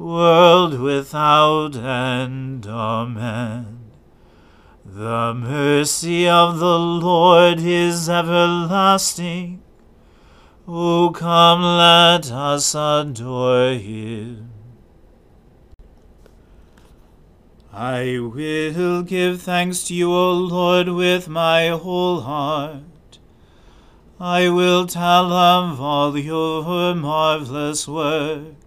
world without end. Amen. The mercy of the Lord is everlasting. O come, let us adore him. I will give thanks to you, O Lord, with my whole heart. I will tell of all your marvelous works.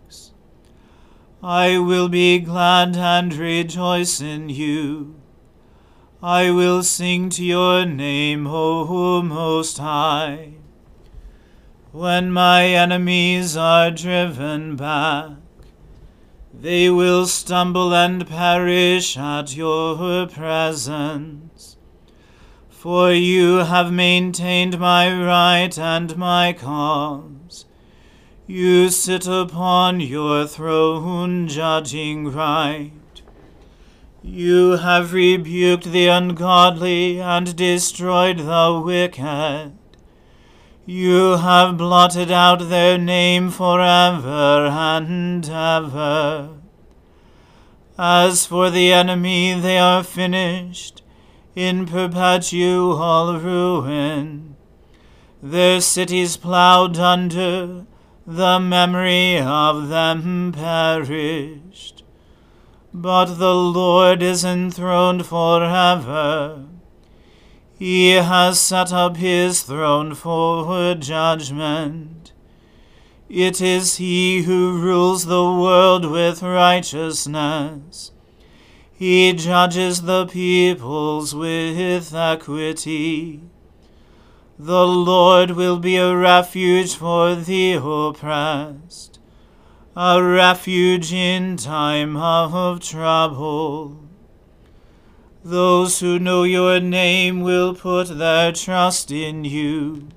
I will be glad and rejoice in you. I will sing to your name, O Most High. When my enemies are driven back, they will stumble and perish at your presence. For you have maintained my right and my cause. You sit upon your throne judging right. You have rebuked the ungodly and destroyed the wicked. You have blotted out their name forever and ever. As for the enemy, they are finished in perpetual ruin. Their cities plowed under the memory of them perished. But the Lord is enthroned forever. He has set up his throne for judgment. It is he who rules the world with righteousness. He judges the peoples with equity. The Lord will be a refuge for the oppressed, a refuge in time of trouble. Those who know your name will put their trust in you.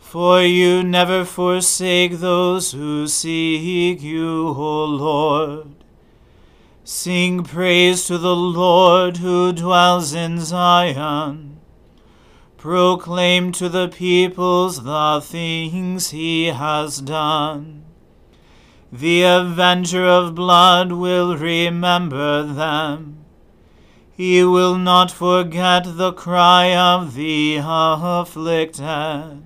For you never forsake those who seek you, O Lord. Sing praise to the Lord who dwells in Zion. Proclaim to the peoples the things he has done. The avenger of blood will remember them. He will not forget the cry of the afflicted.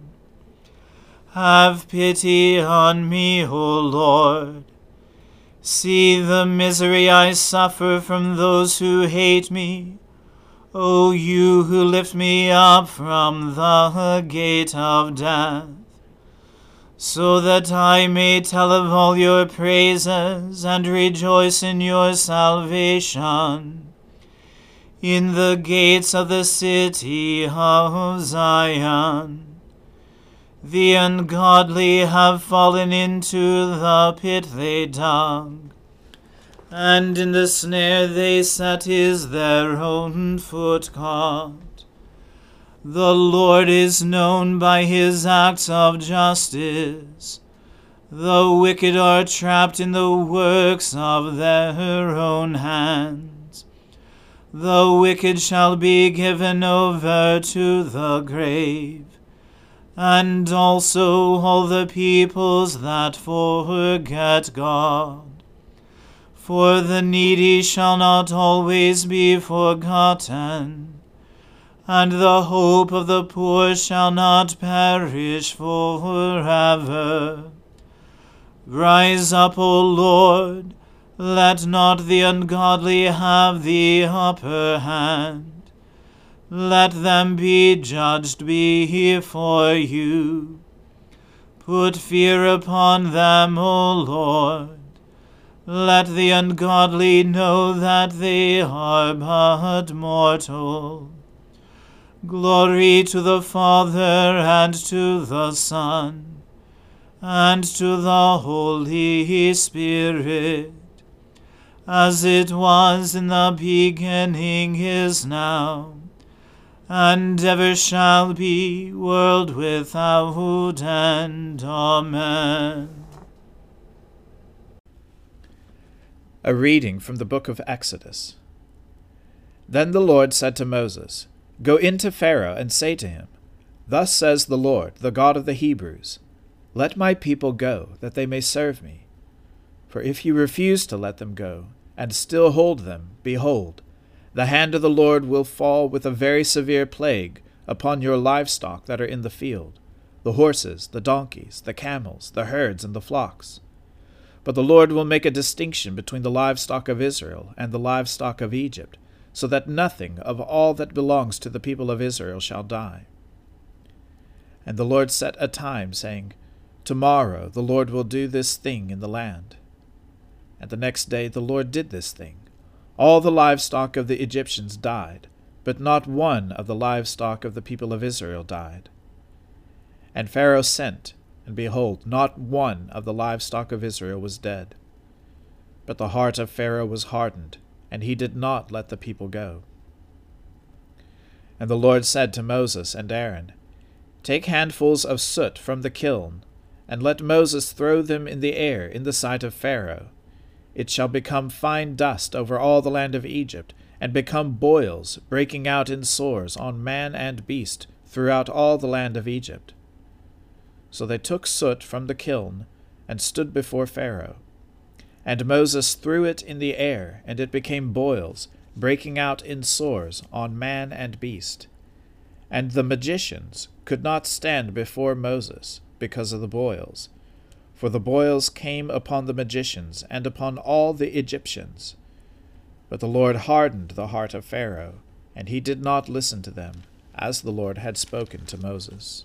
Have pity on me, O Lord. See the misery I suffer from those who hate me. O you who lift me up from the gate of death so that I may tell of all your praises and rejoice in your salvation. In the gates of the city of Zion, the ungodly have fallen into the pit they dug, and in the snare they set is their own foot caught. The Lord is known by his acts of justice. The wicked are trapped in the works of their own hands. The wicked shall be given over to the grave, and also all the peoples that forget God. For the needy shall not always be forgotten and the hope of the poor shall not perish forever. Rise up, O Lord, let not the ungodly have the upper hand. Let them be judged before you. Put fear upon them, O Lord. Let the ungodly know that they are but mortal. Glory to the Father and to the Son and to the Holy Spirit, as it was in the beginning is now, and ever shall be, world without end. Amen. A reading from the book of Exodus. Then the Lord said to Moses, Go into Pharaoh and say to him, Thus says the Lord, the God of the Hebrews, Let my people go, that they may serve me. For if you refuse to let them go, and still hold them, behold, the hand of the Lord will fall with a very severe plague upon your livestock that are in the field, the horses, the donkeys, the camels, the herds, and the flocks. But the Lord will make a distinction between the livestock of Israel and the livestock of Egypt, so that nothing of all that belongs to the people of Israel shall die. And the Lord set a time, saying, Tomorrow the Lord will do this thing in the land. And the next day the Lord did this thing. All the livestock of the Egyptians died, but not one of the livestock of the people of Israel died. And Pharaoh sent, and behold, not one of the livestock of Israel was dead. But the heart of Pharaoh was hardened, and he did not let the people go. And the Lord said to Moses and Aaron, Take handfuls of soot from the kiln, and let Moses throw them in the air in the sight of Pharaoh. It shall become fine dust over all the land of Egypt, and become boils, breaking out in sores on man and beast throughout all the land of Egypt. So they took soot from the kiln, and stood before Pharaoh. And Moses threw it in the air, and it became boils, breaking out in sores on man and beast. And the magicians could not stand before Moses because of the boils, for the boils came upon the magicians and upon all the Egyptians. But the Lord hardened the heart of Pharaoh, and he did not listen to them, as the Lord had spoken to Moses.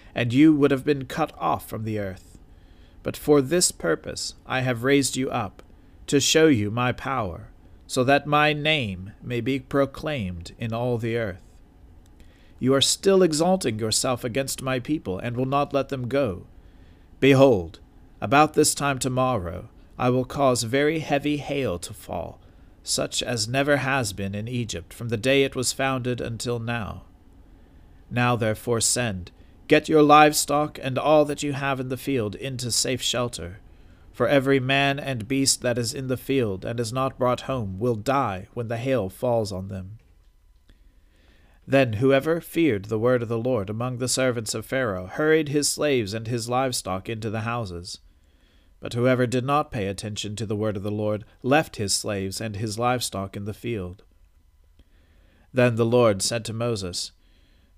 and you would have been cut off from the earth. But for this purpose I have raised you up, to show you my power, so that my name may be proclaimed in all the earth. You are still exalting yourself against my people, and will not let them go. Behold, about this time tomorrow I will cause very heavy hail to fall such as never has been in Egypt from the day it was founded until now. Now therefore send, get your livestock and all that you have in the field into safe shelter. For every man and beast that is in the field and is not brought home will die when the hail falls on them. Then whoever feared the word of the Lord among the servants of Pharaoh hurried his slaves and his livestock into the houses. But whoever did not pay attention to the word of the Lord left his slaves and his livestock in the field. Then the Lord said to Moses,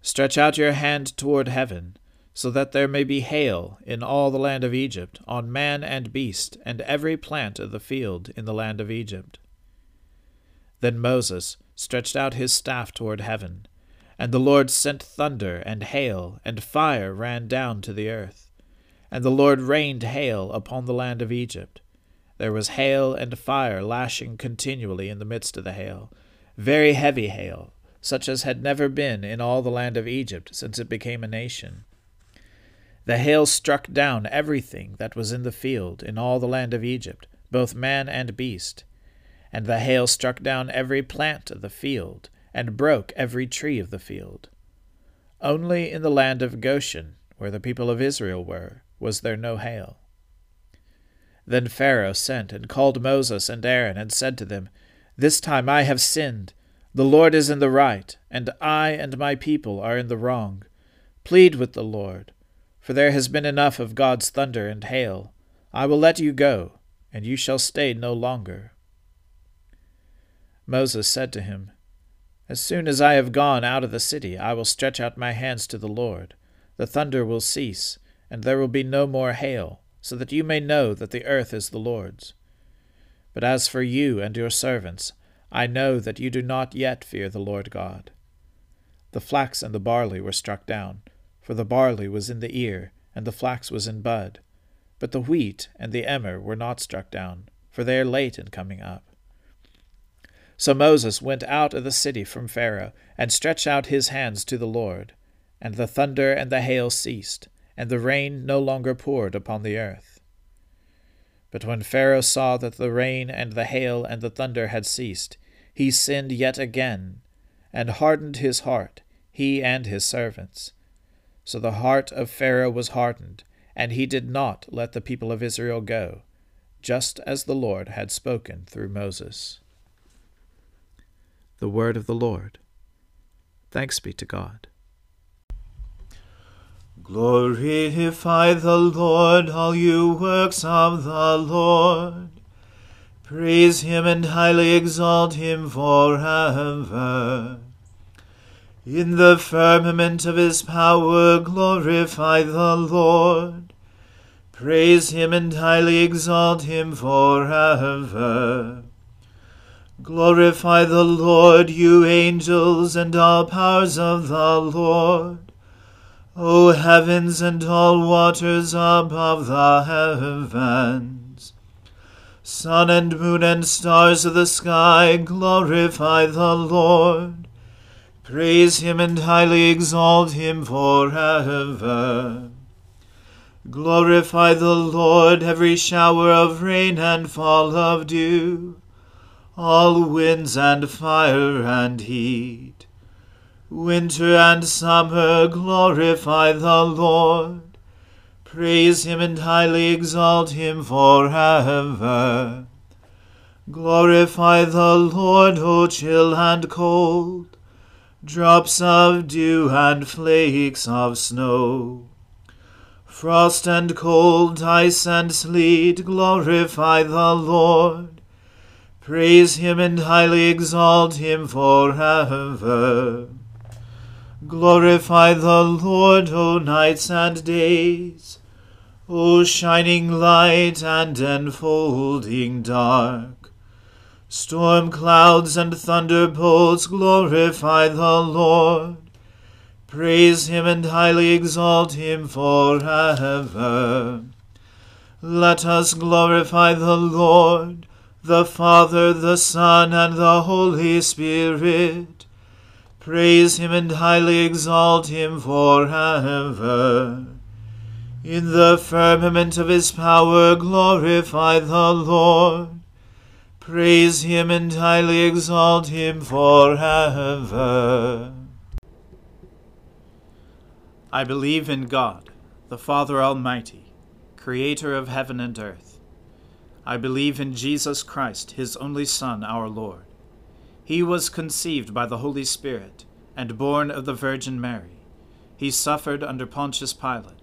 Stretch out your hand toward heaven, so that there may be hail in all the land of Egypt, on man and beast, and every plant of the field in the land of Egypt. Then Moses stretched out his staff toward heaven, and the Lord sent thunder and hail, and fire ran down to the earth. And the Lord rained hail upon the land of Egypt. There was hail and fire lashing continually in the midst of the hail, very heavy hail, such as had never been in all the land of Egypt since it became a nation. The hail struck down everything that was in the field in all the land of Egypt, both man and beast. And the hail struck down every plant of the field, and broke every tree of the field. Only in the land of Goshen, where the people of Israel were, was there no hail. Then Pharaoh sent and called Moses and Aaron, and said to them, This time I have sinned. The Lord is in the right, and I and my people are in the wrong. Plead with the Lord, for there has been enough of God's thunder and hail. I will let you go, and you shall stay no longer. Moses said to him, As soon as I have gone out of the city, I will stretch out my hands to the Lord. The thunder will cease, and there will be no more hail, so that you may know that the earth is the Lord's. But as for you and your servants, I know that you do not yet fear the Lord God. The flax and the barley were struck down, for the barley was in the ear, and the flax was in bud. But the wheat and the emmer were not struck down, for they are late in coming up. So Moses went out of the city from Pharaoh, and stretched out his hands to the Lord, and the thunder and the hail ceased, and the rain no longer poured upon the earth. But when Pharaoh saw that the rain and the hail and the thunder had ceased, he sinned yet again, and hardened his heart, he and his servants. So the heart of Pharaoh was hardened, and he did not let the people of Israel go, just as the Lord had spoken through Moses. The word of the Lord. Thanks be to God. Glorify the Lord, all you works of the Lord. Praise him and highly exalt him forever. In the firmament of his power glorify the Lord. Praise him and highly exalt him forever. Glorify the Lord, you angels, and all powers of the Lord. O heavens and all waters above the heavens, sun and moon and stars of the sky, glorify the Lord. Praise him and highly exalt him forever. Glorify the Lord, every shower of rain and fall of dew, all winds and fire and heat Winter and summer glorify the Lord. Praise him and highly exalt him forever. Glorify the Lord, O chill and cold, drops of dew and flakes of snow. Frost and cold, ice and sleet, glorify the Lord. Praise him and highly exalt him forever. Glorify the Lord, O nights and days, O shining light and enfolding dark. Storm clouds and thunderbolts glorify the Lord. Praise him and highly exalt him forever. Let us glorify the Lord, the Father, the Son, and the Holy Spirit. Praise him and highly exalt him forever. In the firmament of his power glorify the Lord. Praise him and highly exalt him forever. I believe in God, the Father Almighty, creator of heaven and earth. I believe in Jesus Christ, his only Son, our Lord. He was conceived by the Holy Spirit and born of the Virgin Mary. He suffered under Pontius Pilate,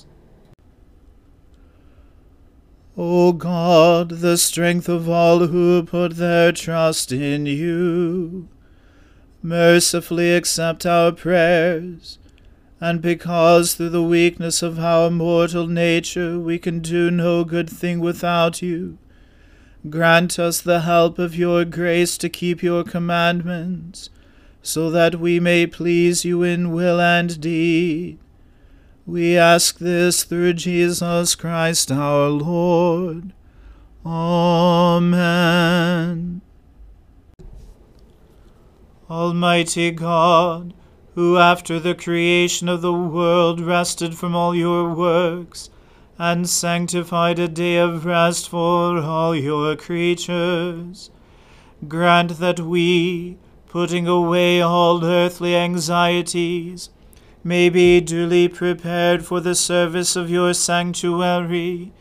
O God, the strength of all who put their trust in you, mercifully accept our prayers, and because through the weakness of our mortal nature we can do no good thing without you, grant us the help of your grace to keep your commandments, so that we may please you in will and deed we ask this through Jesus Christ our Lord. Amen. Almighty God, who after the creation of the world rested from all your works, and sanctified a day of rest for all your creatures, grant that we, putting away all earthly anxieties, may be duly prepared for the service of your sanctuary,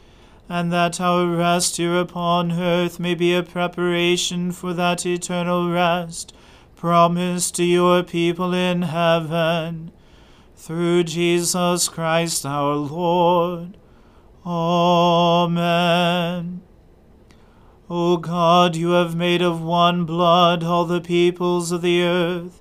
and that our rest here upon earth may be a preparation for that eternal rest promised to your people in heaven. Through Jesus Christ our Lord. Amen. O God, you have made of one blood all the peoples of the earth